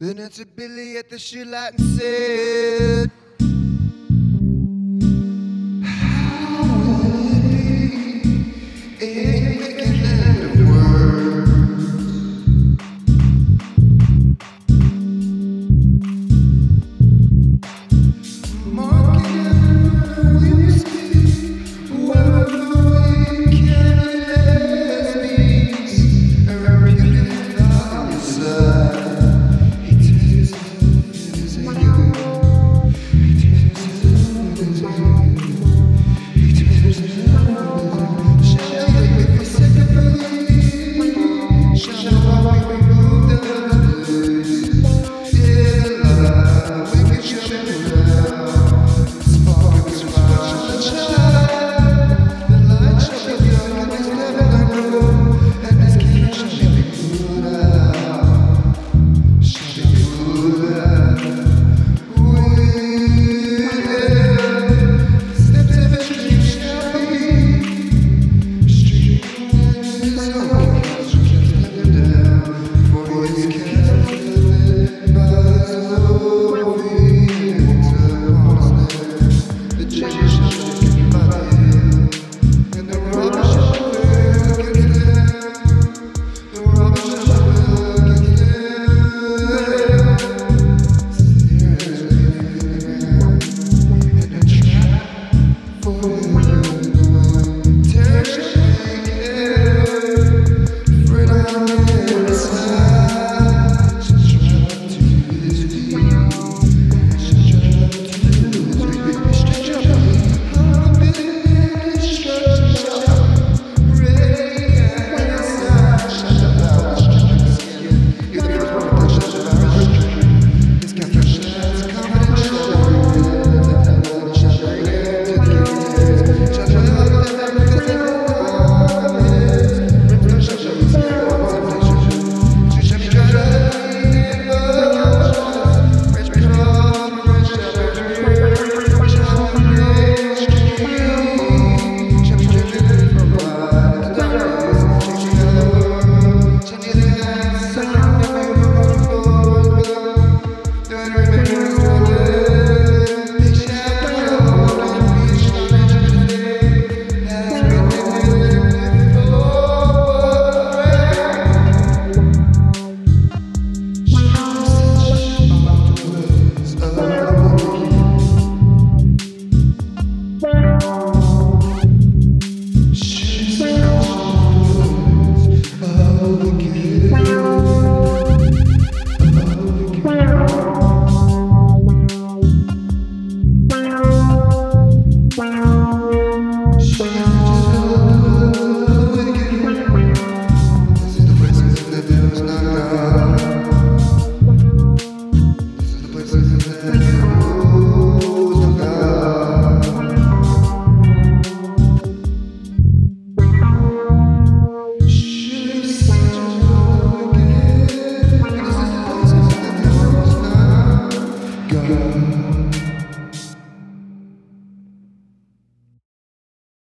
Then I to Billy at the shoe light and said, Yeah.